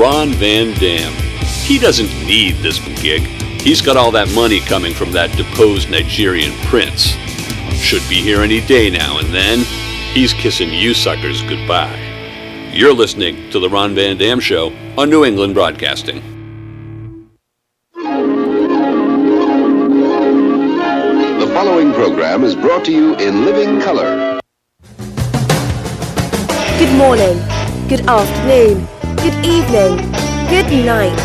Ron Van Dam. He doesn't need this gig. He's got all that money coming from that deposed Nigerian prince. Should be here any day now and then. He's kissing you suckers goodbye. You're listening to The Ron Van Dam Show on New England Broadcasting. The following program is brought to you in living color. Good morning, good afternoon, good evening, good night.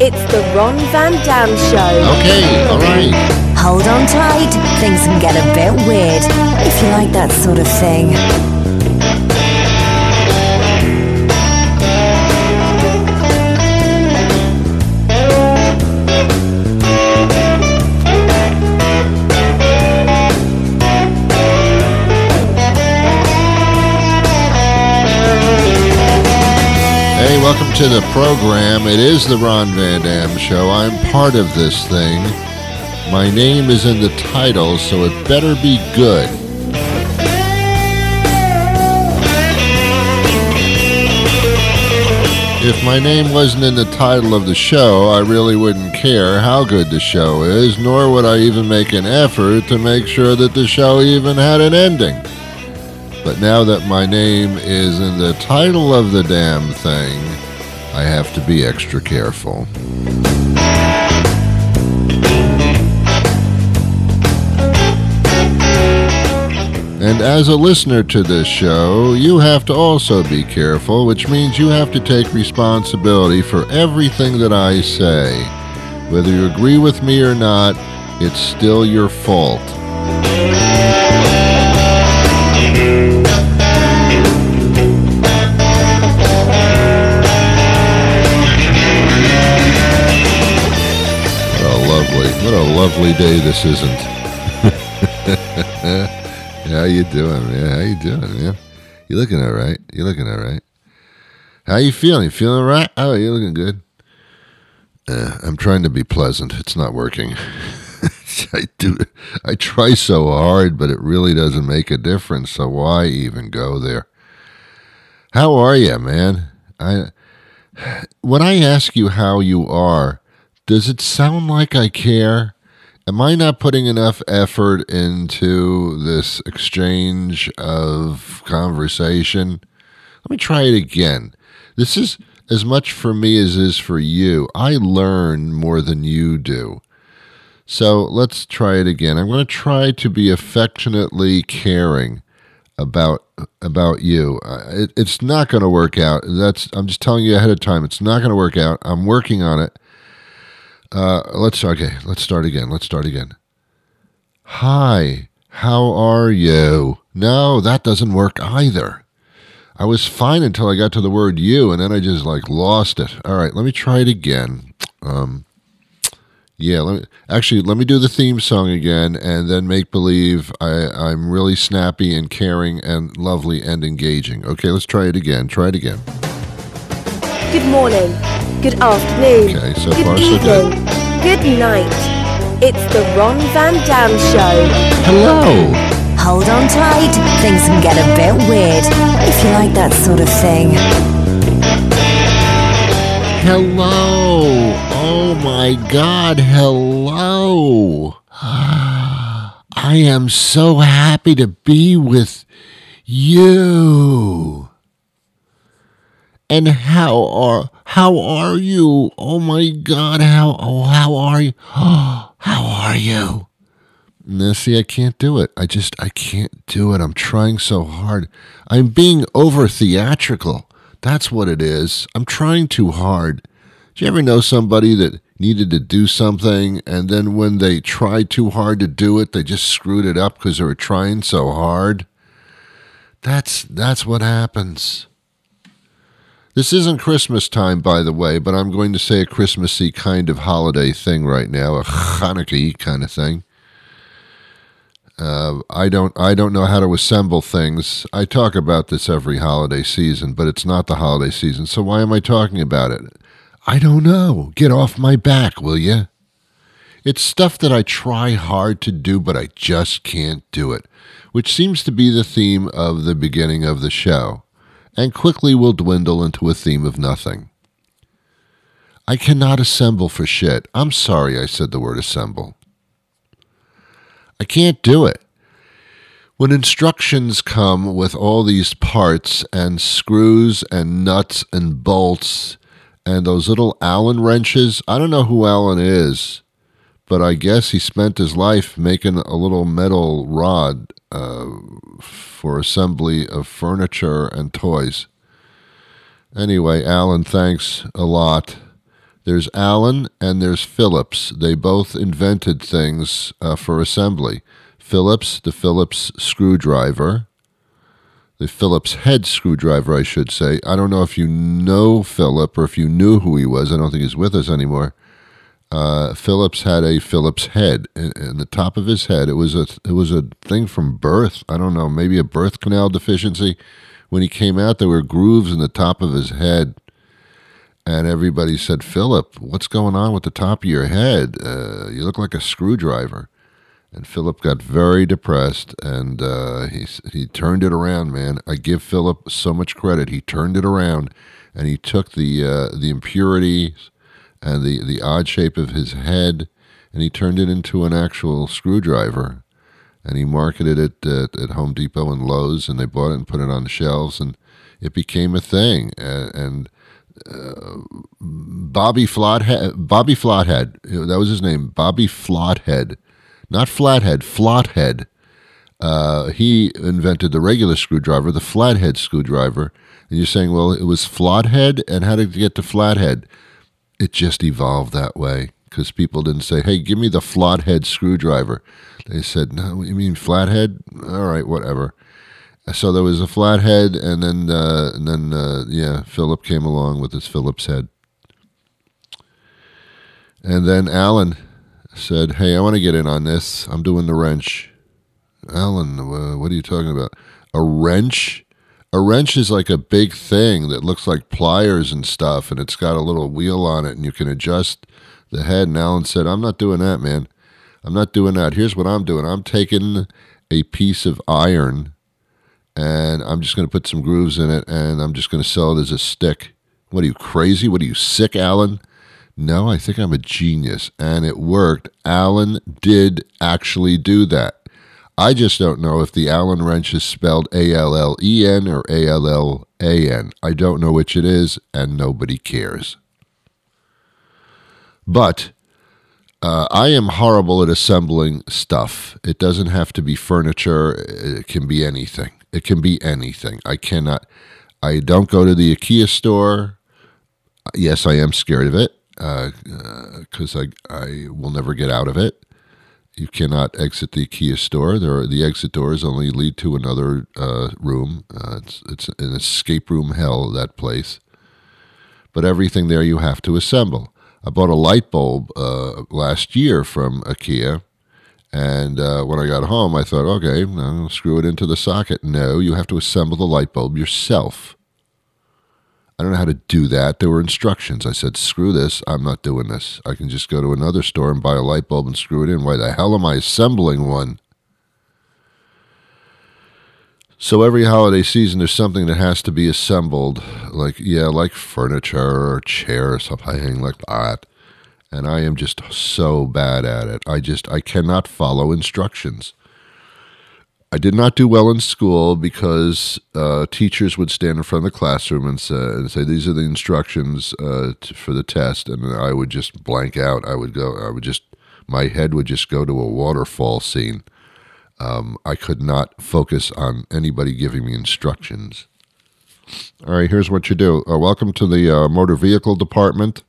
It's the Ron Van Dam Show. Okay, all right. Hold on tight, things can get a bit weird if you like that sort of thing. Welcome to the program. It is the Ron Van Dam Show. I'm part of this thing. My name is in the title, so it better be good. If my name wasn't in the title of the show, I really wouldn't care how good the show is, nor would I even make an effort to make sure that the show even had an ending. But now that my name is in the title of the damn thing, I have to be extra careful. And as a listener to this show, you have to also be careful, which means you have to take responsibility for everything that I say. Whether you agree with me or not, it's still your fault. Day this isn't. how you doing, man? How you doing, man? You looking all right? You looking all right? How you feeling? You feeling right? Oh, you looking good. Uh, I'm trying to be pleasant. It's not working. I do. I try so hard, but it really doesn't make a difference. So why even go there? How are you, man? I when I ask you how you are, does it sound like I care? Am I not putting enough effort into this exchange of conversation? Let me try it again. This is as much for me as is for you. I learn more than you do. So let's try it again. I'm going to try to be affectionately caring about about you. Uh, It, it's not going to work out. That's I'm just telling you ahead of time. It's not going to work out. I'm working on it. Uh, let's okay. Let's start again. Let's start again. Hi, how are you? No, that doesn't work either. I was fine until I got to the word you, and then I just like lost it. All right, let me try it again. Um, yeah, let me, actually let me do the theme song again, and then make believe I, I'm really snappy and caring and lovely and engaging. Okay, let's try it again. Try it again. Good morning, good afternoon, Okay, so good far so evening, good. good night. It's the Ron Van Dam Show. Hello. Hold on tight, things can get a bit weird if you like that sort of thing. Hello. Oh my God. Hello. I am so happy to be with you. And how are how are you? Oh my God. How oh how are you? how are you? No, see, I can't do it. I just, I can't do it. I'm trying so hard. I'm being over theatrical. That's what it is. I'm trying too hard. Do you ever know somebody that needed to do something and then when they tried too hard to do it, they just screwed it up because they were trying so hard? That's, that's what happens. This isn't Christmas time, by the way, but I'm going to say a Christmassy kind of holiday thing right now, a Hanukkah kind of thing. Uh, I don't I don't know how to assemble things. I talk about this every holiday season, but it's not the holiday season. So why am I talking about it? I don't know. Get off my back, will you? It's stuff that I try hard to do, but I just can't do it, which seems to be the theme of the beginning of the show, and quickly will dwindle into a theme of nothing. I cannot assemble for shit. I'm sorry I said the word assemble. I can't do it. When instructions come with all these parts and screws and nuts and bolts and those little Allen wrenches, I don't know who Allen is, but I guess he spent his life making a little metal rod uh, for assembly of furniture and toys. Anyway, Alan, thanks a lot. There's Allen and there's Phillips. They both invented things uh, for assembly. Phillips, the Phillips screwdriver, the Phillips head screwdriver, I should say. I don't know if you know Philip or if you knew who he was. I don't think he's with us anymore. Uh, Phillips had a Phillips head, in, the top of his head, it was a it was a thing from birth. I don't know, maybe a birth canal deficiency. When he came out, there were grooves in the top of his head, and everybody said, "Philip, what's going on with the top of your head? Uh, you look like a screwdriver." And Philip got very depressed, and uh, he he turned it around. Man, I give Philip so much credit. He turned it around, and he took the uh, the impurities and the the odd shape of his head, and he turned it into an actual screwdriver. And he marketed it at, at Home Depot and Lowe's, and they bought it and put it on the shelves, and it became a thing. and, and uh, Bobby Flathead, Bobby Flathead, that was his name, Bobby Flathead not flathead, flathead. Uh, he invented the regular screwdriver, the flathead screwdriver. And you're saying, well, it was flathead, and how did it get to flathead? It just evolved that way because people didn't say, hey, give me the flathead screwdriver. They said, no, you mean flathead? All right, whatever. So there was a flathead, and then, uh, and then, uh, yeah, Philip came along with his Phillips head. And then Alan said, Hey, I want to get in on this. I'm doing the wrench. Alan, uh, what are you talking about? A wrench? A wrench is like a big thing that looks like pliers and stuff, and it's got a little wheel on it, and you can adjust the head. And Alan said, I'm not doing that, man. I'm not doing that. Here's what I'm doing I'm taking a piece of iron, and I'm just going to put some grooves in it, and I'm just going to sell it as a stick. What are you, crazy? What are you, sick, Alan? No, I think I'm a genius. And it worked. Alan did actually do that. I just don't know if the Allen wrench is spelled A L L E N or A L L A N. I don't know which it is, and nobody cares. But uh, I am horrible at assembling stuff. It doesn't have to be furniture, it can be anything. It can be anything. I cannot, I don't go to the IKEA store. Yes, I am scared of it because uh, uh, I, I will never get out of it. You cannot exit the IKEA store. There are, the exit doors only lead to another uh, room. Uh, it's, it's an escape room hell, that place. But everything there you have to assemble. I bought a light bulb uh, last year from IKEA. And uh, when I got home, I thought, okay, I'll screw it into the socket. No, you have to assemble the light bulb yourself. I don't know how to do that. There were instructions. I said, screw this. I'm not doing this. I can just go to another store and buy a light bulb and screw it in. Why the hell am I assembling one? So every holiday season, there's something that has to be assembled, like yeah, like furniture or chair or something like that. And I am just so bad at it. I just I cannot follow instructions. I did not do well in school because uh, teachers would stand in front of the classroom and say, and say "These are the instructions uh, to, for the test," and I would just blank out. I would go. I would just. My head would just go to a waterfall scene. Um, I could not focus on anybody giving me instructions. All right, here's what you do. Uh, welcome to the uh, motor vehicle department,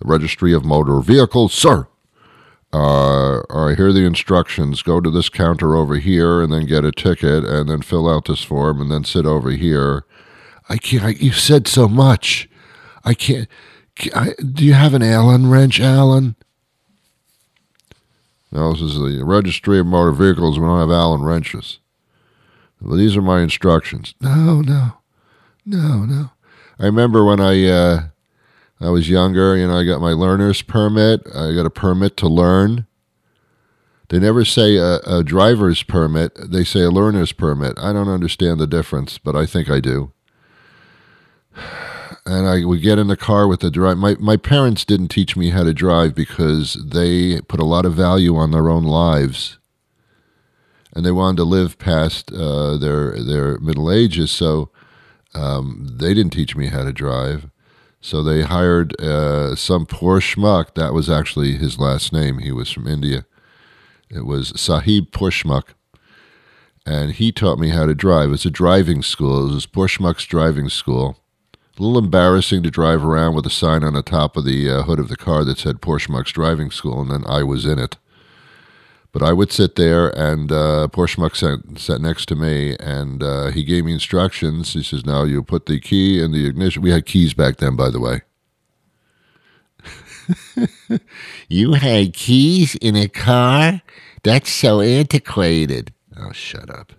the registry of motor vehicles, sir uh, all right, here are the instructions. Go to this counter over here and then get a ticket and then fill out this form and then sit over here. I can't, I, you said so much. I can't. I, do you have an Allen wrench, Allen? No, this is the registry of motor vehicles. We don't have Allen wrenches. Well, these are my instructions. No, no, no, no. I remember when I uh, I was younger, you know, I got my learner's permit. I got a permit to learn. They never say a, a, driver's permit, they say a learner's permit. I don't understand the difference, but I think I do. and I would get in the car with the drive. My my parents didn't teach me how to drive because they put a lot of value on their own lives, and they wanted to live past uh, their their middle ages. So um, they didn't teach me how to drive. So they hired uh, some poor schmuck. That was actually his last name. He was from India. It was Sahib Pushmuck. And he taught me how to drive. It was a driving school. It was Pushmuck's driving school. A little embarrassing to drive around with a sign on the top of the uh, hood of the car that said Pushmuck's driving school, and then I was in it. But I would sit there, and uh, Pushmuck sat, sat next to me, and uh, he gave me instructions. He says, "Now you put the key in the ignition." We had keys back then, by the way. you had keys in a car? That's so antiquated. Oh, shut up.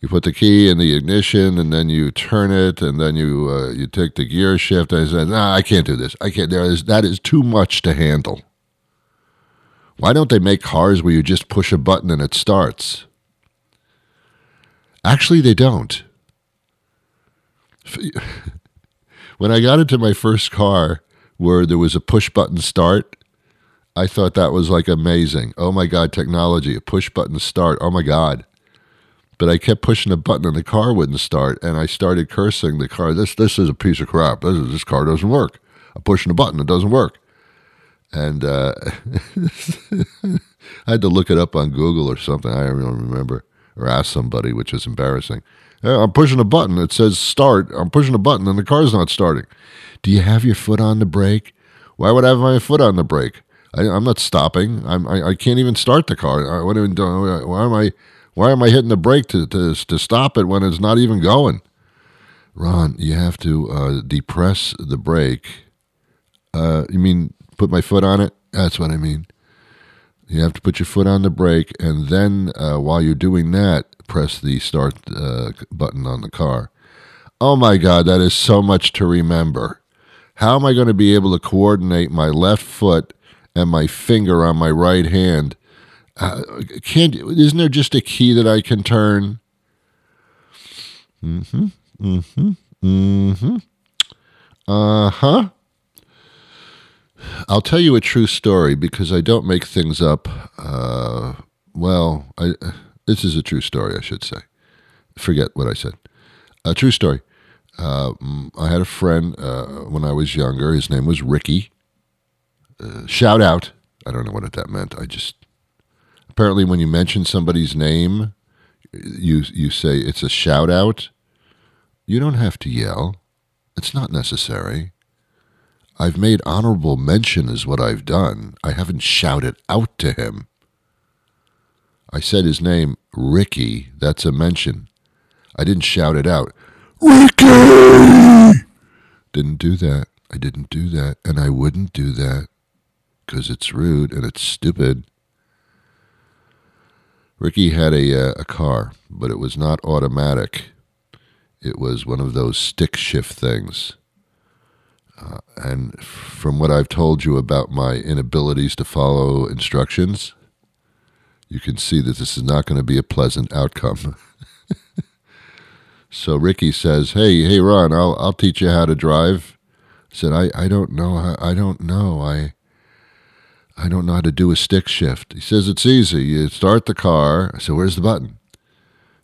You put the key in the ignition, and then you turn it, and then you uh, you take the gear shift. I said, "No, I can't do this. I can't. There is that is too much to handle." Why don't they make cars where you just push a button and it starts? Actually, they don't. When I got into my first car where there was a push button start, I thought that was like amazing. Oh my God, technology, a push button start. Oh my God. But I kept pushing a button and the car wouldn't start, and I started cursing the car. This this is a piece of crap. This, is, this car doesn't work. I'm pushing a button, it doesn't work and uh, I had to look it up on Google or something. I don't even remember, or ask somebody, which is embarrassing. I'm pushing a button. It says start. I'm pushing a button, and the car's not starting. Do you have your foot on the brake? Why would I have my foot on the brake? I, am not stopping. I'm, I, I can't even start the car. I, what am I, why am I? Why am I hitting the brake to, to, to stop it when it's not even going? Ron, you have to uh, depress the brake. Uh, you mean put my foot on it. That's what I mean. You have to put your foot on the brake, and then uh, while you're doing that, press the start uh, button on the car. Oh my God, that is so much to remember. How am I going to be able to coordinate my left foot and my finger on my right hand? Uh, can't isn't there just a key that I can turn? Mm-hmm. Mm-hmm. Mm-hmm. Uh-huh. I'll tell you a true story because I don't make things up. Uh, well, I, this is a true story, I should say. Forget what I said. A true story. Uh, I had a friend uh, when I was younger. His name was Ricky. Uh, shout out. I don't know what that meant. I just apparently when you mention somebody's name, you you say it's a shout out. You don't have to yell. It's not necessary. I've made honorable mention is what I've done. I haven't shouted out to him. I said his name, Ricky. That's a mention. I didn't shout it out. Ricky! Didn't do that. I didn't do that. And I wouldn't do that because it's rude and it's stupid. Ricky had a, uh, a car, but it was not automatic. It was one of those stick shift things. Uh, and from what I've told you about my inabilities to follow instructions, you can see that this is not going to be a pleasant outcome. so Ricky says, "Hey, hey, Ron, I'll I'll teach you how to drive." I said, "I I don't know. I, I don't know. I I don't know how to do a stick shift." He says, "It's easy. You start the car." I said, "Where's the button?"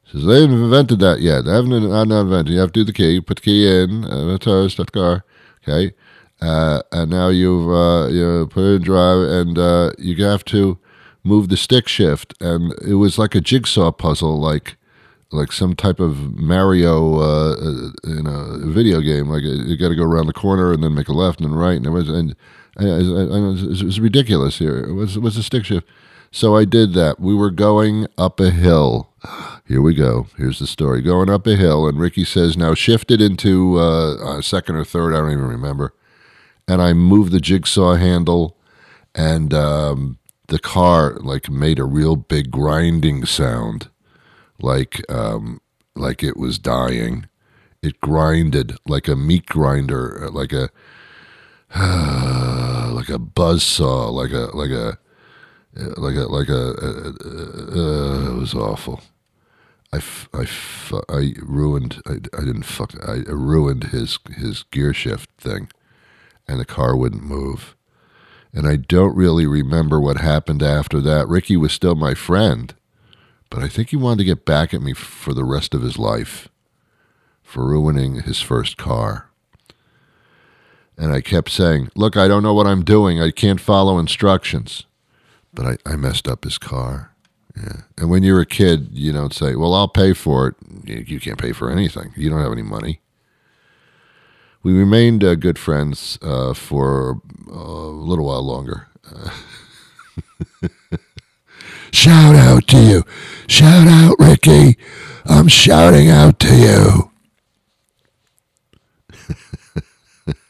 He says, "They haven't invented that yet. They haven't not invented. You have to do the key. You put the key in. Uh, start the car." Okay. Uh, and now you've uh, you put it in drive, and uh, you have to move the stick shift, and it was like a jigsaw puzzle, like like some type of Mario uh, uh, in a video game. Like you got to go around the corner and then make a left and right, and it was and, and it was ridiculous. Here it was it was a stick shift. So I did that. We were going up a hill. Here we go. Here's the story. Going up a hill, and Ricky says, "Now shift it into uh, second or third. I don't even remember." And I moved the jigsaw handle, and um, the car like made a real big grinding sound, like um, like it was dying. It grinded like a meat grinder, like a like a buzz saw, like a like a like a like a uh, uh, it was awful. I, f- I, f- I ruined I, I didn't fuck I ruined his his gear shift thing and the car wouldn't move. And I don't really remember what happened after that. Ricky was still my friend but I think he wanted to get back at me for the rest of his life for ruining his first car. And I kept saying look I don't know what I'm doing. I can't follow instructions. But I, I messed up his car yeah. And when you're a kid, you don't say, well, I'll pay for it. You, can't pay for anything. You don't have any money. We remained uh, good friends uh, for a little while longer. Shout out to you. Shout out, Ricky. I'm shouting out to you.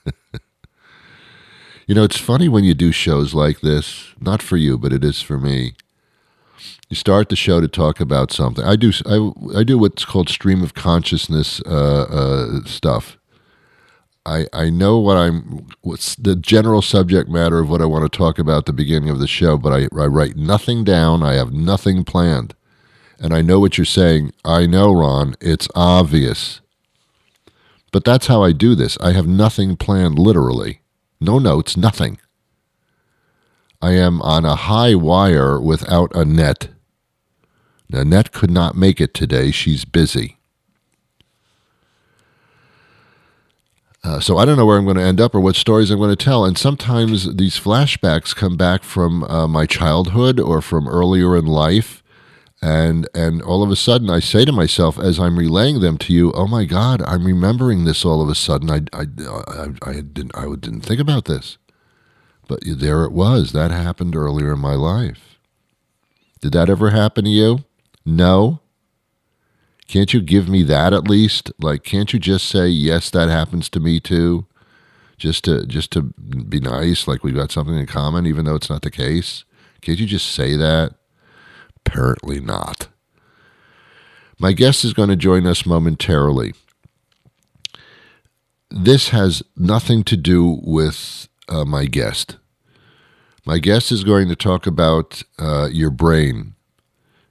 you know, it's funny when you do shows like this. Not for you, but it is for me you start the show to talk about something. I do I, I do what's called stream of consciousness uh, uh, stuff. I I know what I'm what's the general subject matter of what I want to talk about at the beginning of the show, but I, I write nothing down. I have nothing planned, and I know what you're saying. I know, Ron. It's obvious, but that's how I do this. I have nothing planned. Literally, no notes, nothing. I am on a high wire without a net. Nanette could not make it today. She's busy. Uh, so I don't know where I'm going to end up or what stories I'm going to tell. And sometimes these flashbacks come back from uh, my childhood or from earlier in life. And and all of a sudden, I say to myself as I'm relaying them to you, "Oh my God, I'm remembering this all of a sudden. I I I, I didn't I didn't think about this, but there it was. That happened earlier in my life. Did that ever happen to you? No? Can't you give me that at least? Like, can't you just say, yes, that happens to me too? Just to just to be nice, like we've got something in common, even though it's not the case. Can't you just say that? Apparently not. My guest is going to join us momentarily. This has nothing to do with uh, my guest. My guest is going to talk about uh, your brain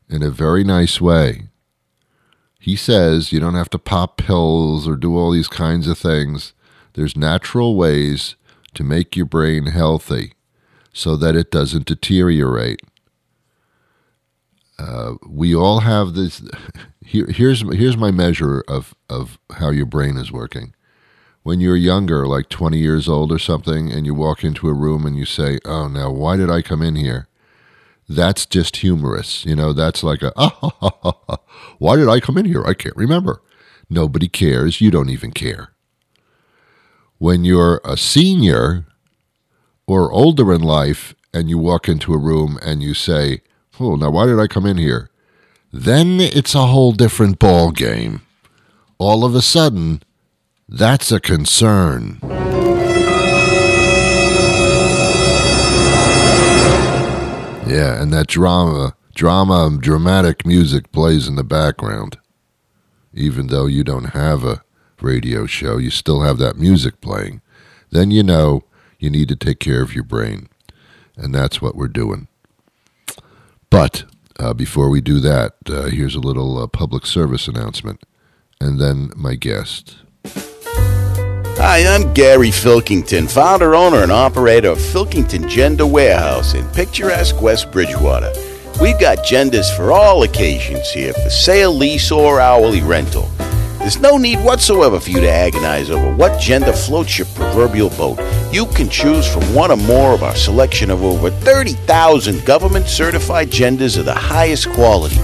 in a very nice way. He says you don't have to pop pills or do all these kinds of things. There's natural ways to make your brain healthy so that it doesn't deteriorate. Uh, we all have this. Here, here's here's my measure of of how your brain is working. When you're younger, like 20 years old or something, and you walk into a room and you say, "Oh, now why did I come in here?" That's just humorous. You know, that's like a, ah, why did I come in here? I can't remember. Nobody cares. You don't even care. When you're a senior or older in life and you walk into a room and you say, oh, now why did I come in here? Then it's a whole different ball game. All of a sudden, that's a concern. Yeah, and that drama, drama, dramatic music plays in the background. Even though you don't have a radio show, you still have that music playing. Then you know you need to take care of your brain. And that's what we're doing. But uh, before we do that, uh, here's a little uh, public service announcement. And then my guest. Hi, I'm Gary Filkington, founder, owner, and operator of Filkington Gender Warehouse in picturesque West Bridgewater. We've got genders for all occasions here for sale, lease, or hourly rental. There's no need whatsoever for you to agonize over what gender floats your proverbial boat. You can choose from one or more of our selection of over 30,000 government certified genders of the highest quality.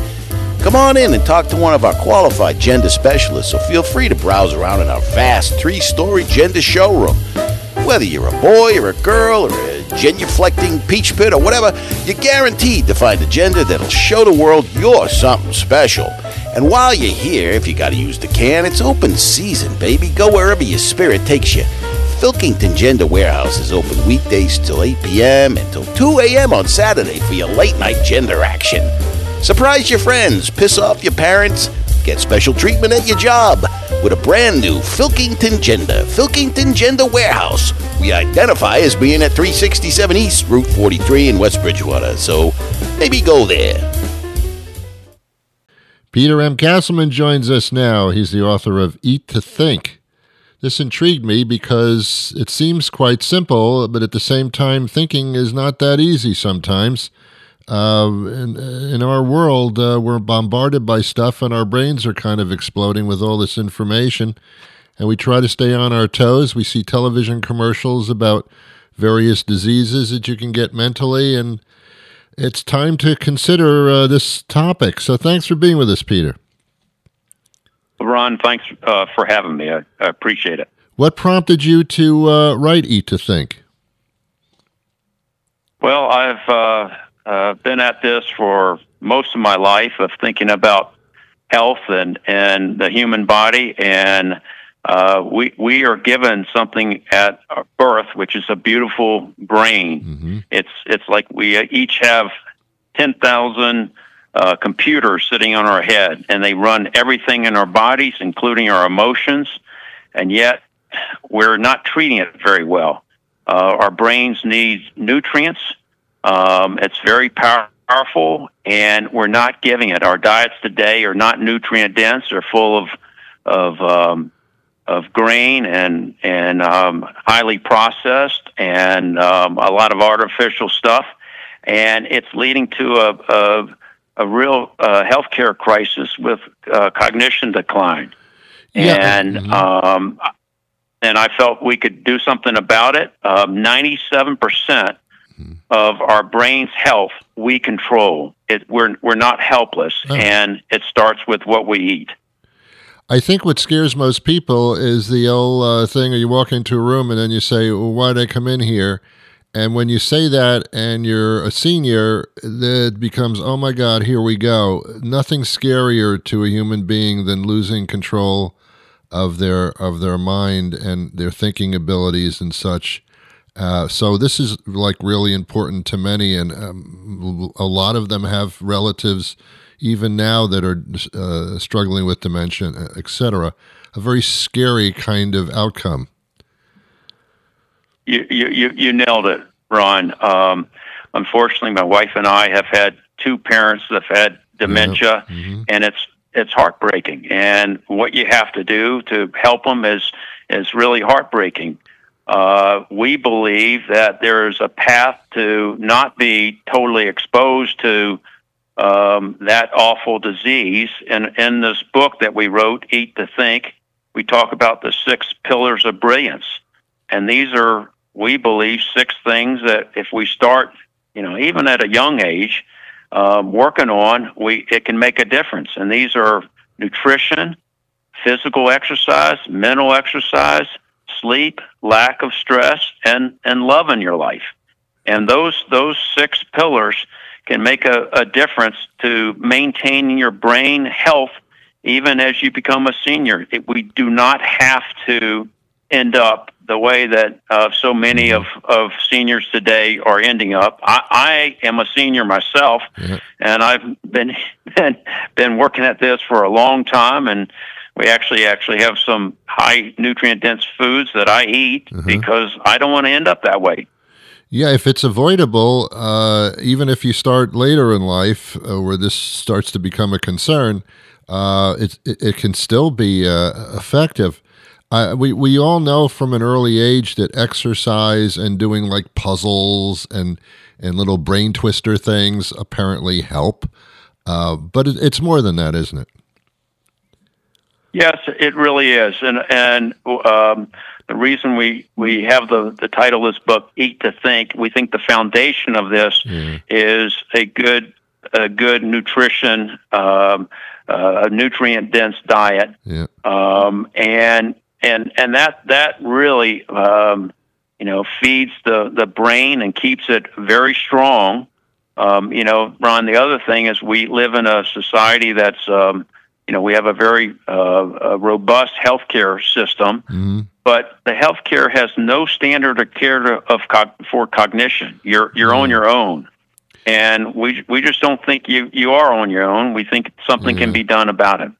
Come on in and talk to one of our qualified gender specialists, or feel free to browse around in our vast three story gender showroom. Whether you're a boy or a girl or a genuflecting peach pit or whatever, you're guaranteed to find a gender that'll show the world you're something special. And while you're here, if you gotta use the can, it's open season, baby. Go wherever your spirit takes you. Filkington Gender Warehouse is open weekdays till 8 p.m. until 2 a.m. on Saturday for your late night gender action. Surprise your friends, piss off your parents, get special treatment at your job with a brand new Filkington Gender, Filkington Gender Warehouse. We identify as being at 367 East, Route 43 in West Bridgewater, so maybe go there. Peter M. Castleman joins us now. He's the author of Eat to Think. This intrigued me because it seems quite simple, but at the same time, thinking is not that easy sometimes. Uh, in, in our world, uh, we're bombarded by stuff, and our brains are kind of exploding with all this information. And we try to stay on our toes. We see television commercials about various diseases that you can get mentally, and it's time to consider uh, this topic. So, thanks for being with us, Peter. Ron, thanks uh, for having me. I, I, appreciate it. What prompted you to uh, write Eat to Think? Well, I've uh, uh, been at this for most of my life of thinking about health and, and the human body. And uh, we, we are given something at birth, which is a beautiful brain. Mm-hmm. It's, it's like we each have 10,000 uh, computers sitting on our head, and they run everything in our bodies, including our emotions, and yet we're not treating it very well. Uh, our brains need nutrients. Um, it's very powerful, and we're not giving it. Our diets today are not nutrient dense; they're full of of um, of grain and and um, highly processed, and um, a lot of artificial stuff, and it's leading to a, a a real uh, healthcare crisis with uh, cognition decline, yeah. and mm-hmm. um, and I felt we could do something about it. Um, ninety-seven percent mm-hmm. of our brain's health we control. It, we're we're not helpless, oh. and it starts with what we eat. I think what scares most people is the old uh, thing: you walk into a room and then you say, well, "Why did I come in here?" And when you say that and you're a senior, it becomes, oh my God, here we go. Nothing scarier to a human being than losing control of their of their mind and their thinking abilities and such. Uh, so this is like really important to many, and um, a lot of them have relatives even now that are uh, struggling with dementia, etc. A very scary kind of outcome. You, you, you nailed it, Ron. Um, unfortunately, my wife and I have had two parents that have had dementia, yeah. mm-hmm. and it's it's heartbreaking. And what you have to do to help them is is really heartbreaking. Uh, we believe that there is a path to not be totally exposed to um, that awful disease. And in this book that we wrote, Eat to Think, we talk about the six pillars of brilliance. And these are we believe six things that if we start, you know, even at a young age, um, working on, we it can make a difference. And these are nutrition, physical exercise, mental exercise, sleep, lack of stress, and and love in your life. And those those six pillars can make a, a difference to maintaining your brain health even as you become a senior. It, we do not have to end up the way that uh, so many of, of seniors today are ending up. I, I am a senior myself, yeah. and I've been, been been working at this for a long time, and we actually actually have some high nutrient dense foods that I eat uh-huh. because I don't want to end up that way. Yeah, if it's avoidable, uh, even if you start later in life uh, where this starts to become a concern, uh, it, it, it can still be uh, effective. Uh, we we all know from an early age that exercise and doing like puzzles and and little brain twister things apparently help. Uh, but it, it's more than that, isn't it? Yes, it really is, and and um, the reason we we have the the title of this book, "Eat to Think," we think the foundation of this mm. is a good a good nutrition, um, uh, a nutrient dense diet, yeah. um, and and and that that really um, you know feeds the the brain and keeps it very strong. Um, you know, Ron. The other thing is we live in a society that's um, you know we have a very uh, a robust healthcare system, mm-hmm. but the healthcare has no standard of care to, of for cognition. You're you're mm-hmm. on your own and we we just don't think you you are on your own. We think something can be done about it.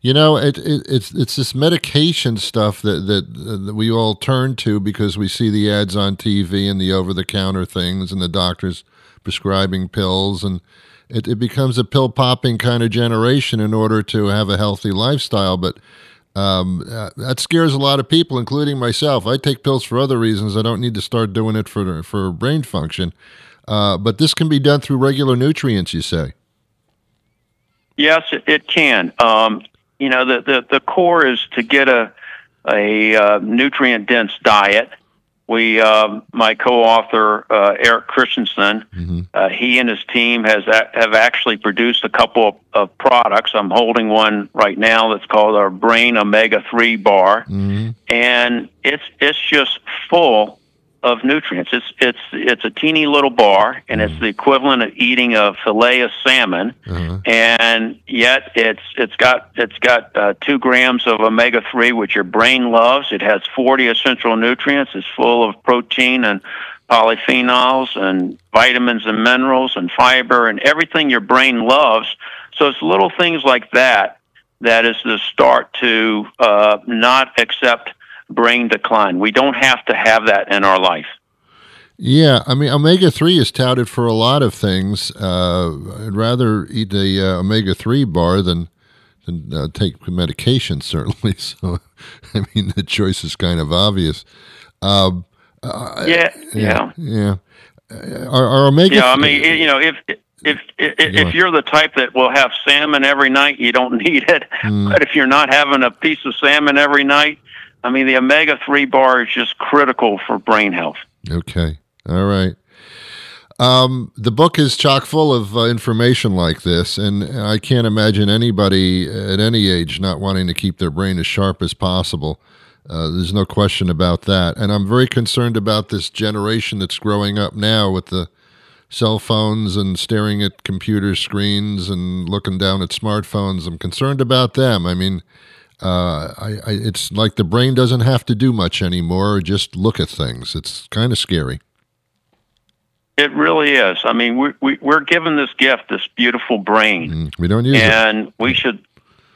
You know, it, it, it's it's this medication stuff that, that that we all turn to because we see the ads on TV and the over the counter things and the doctors prescribing pills and it, it becomes a pill popping kind of generation in order to have a healthy lifestyle. But um, uh, that scares a lot of people, including myself. I take pills for other reasons. I don't need to start doing it for for brain function. Uh, but this can be done through regular nutrients, you say? Yes, it, can. Um, you know, the, the, the core is to get a, a uh, nutrient dense diet we uh, my co-author uh, Eric Christensen, mm-hmm. uh, he and his team has a- have actually produced a couple of, of, products. I'm holding one right now that's called our Brain Omega Three Bar, mm-hmm. and it's it's just full of nutrients. It's it's it's a teeny little bar, and it's mm. the equivalent of eating a fillet of salmon, uh-huh. and yet it's it's got it's got uh, two grams of omega three, which your brain loves. It has forty essential nutrients. It's full of protein and polyphenols and vitamins and minerals and fiber and everything your brain loves. So it's little things like that that is the start to uh, not accept brain decline. We don't have to have that in our life. Yeah, I mean, omega three is touted for a lot of things. Uh, I'd rather eat a uh, omega three bar than than uh, take medication, certainly. So, I mean, the choice is kind of obvious. Um, uh, yeah, yeah, yeah. Uh, are, are omega? Yeah, I mean, you know, if if if, if you're the type that will have salmon every night, you don't need it. Mm. But if you're not having a piece of salmon every night, I mean, the omega 3 bar is just critical for brain health. Okay. All right. Um, the book is chock full of uh, information like this, and I can't imagine anybody at any age not wanting to keep their brain as sharp as possible. Uh, there's no question about that. And I'm very concerned about this generation that's growing up now with the cell phones and staring at computer screens and looking down at smartphones. I'm concerned about them. I mean, uh, I, I, it's like the brain doesn't have to do much anymore, just look at things. It's kind of scary. It really is. I mean, we, we, we're given this gift, this beautiful brain. Mm, we don't use and it. And we should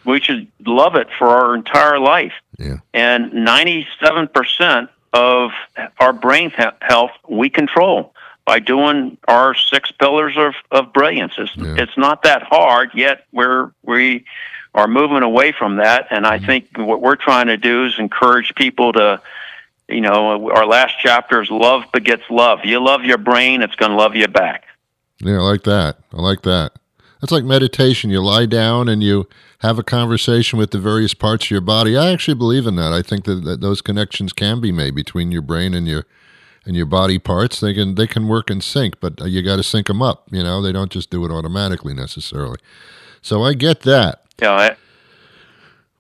we should love it for our entire life. Yeah. And 97% of our brain health we control by doing our six pillars of, of brilliance. It's, yeah. it's not that hard, yet we're, we are moving away from that. And I mm-hmm. think what we're trying to do is encourage people to, you know, our last chapter is love begets love. You love your brain, it's going to love you back. Yeah, I like that. I like that. That's like meditation. You lie down and you have a conversation with the various parts of your body. I actually believe in that. I think that, that those connections can be made between your brain and your and your body parts. They can they can work in sync, but you got to sync them up. You know, they don't just do it automatically necessarily. So I get that. Yeah,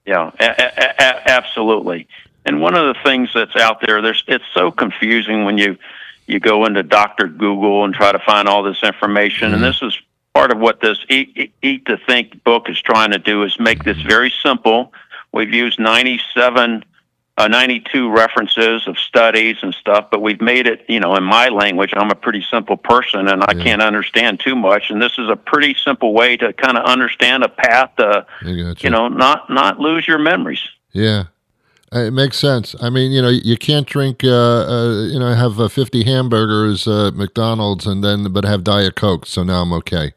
yeah, a- a- absolutely. And one of the things that's out there, there's it's so confusing when you you go into Doctor Google and try to find all this information. Mm-hmm. And this is part of what this Eat, Eat to Think book is trying to do is make this very simple. We've used 97 uh, 92 references of studies and stuff, but we've made it, you know, in my language. I'm a pretty simple person and I yeah. can't understand too much. And this is a pretty simple way to kind of understand a path to, you know, not not lose your memories. Yeah. Uh, it makes sense. I mean, you know, you can't drink, uh, uh, you know, have uh, 50 hamburgers at McDonald's and then, but have Diet Coke. So now I'm okay.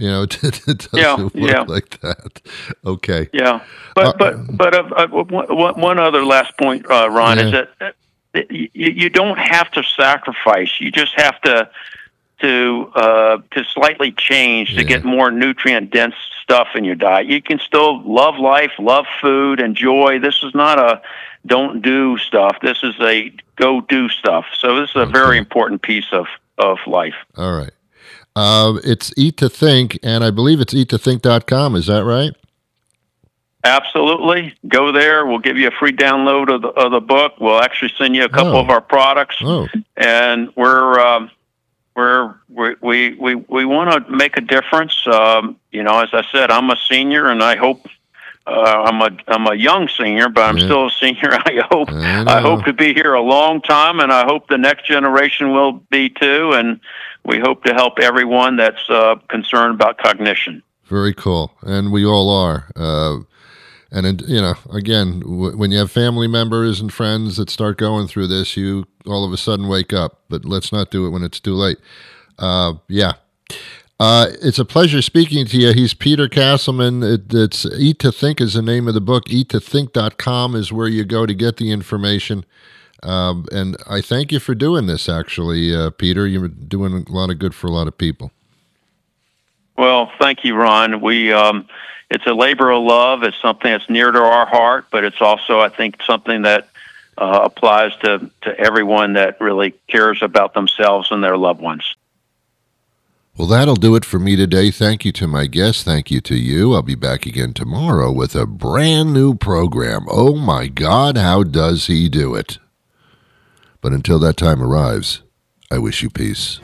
You know, it, doesn't yeah, work yeah. like that. Okay. Yeah, but uh, but but uh, uh, one, one other last point, uh, Ron, yeah. is that uh, you, you don't have to sacrifice. You just have to to uh, to slightly change to yeah. get more nutrient dense stuff in your diet. You can still love life, love food, enjoy. This is not a don't do stuff. This is a go do stuff. So this is a okay. very important piece of of life. All right. Uh, it's Eat to Think, and I believe it's eattothink.com. Is that right? Absolutely. Go there. We'll give you a free download of the, of the book. We'll actually send you a couple oh. of our products. Oh. And we're, um, we're, we, we, we, we want to make a difference. Um, you know, as I said, I'm a senior and I hope uh, I'm a I'm a young senior, but I'm yeah. still a senior. I hope I, I, hope to be here a long time, and I hope the next generation will be too. And we hope to help everyone that's uh, concerned about cognition. Very cool, and we all are. Uh, and you know, again, w- when you have family members and friends that start going through this, you all of a sudden wake up. But let's not do it when it's too late. Uh, yeah. Uh, it's a pleasure speaking to you. He's Peter Castleman. It, it's Eat to Think is the name of the book. Eat2think.com is where you go to get the information. Um, and I thank you for doing this, actually, uh, Peter. You're doing a lot of good for a lot of people. Well, thank you, Ron. We um, it's a labor of love. It's something that's near to our heart, but it's also, I think, something that uh, applies to to everyone that really cares about themselves and their loved ones. Well, that'll do it for me today. Thank you to my guests. Thank you to you. I'll be back again tomorrow with a brand new program. Oh my God, how does he do it? But until that time arrives, I wish you peace.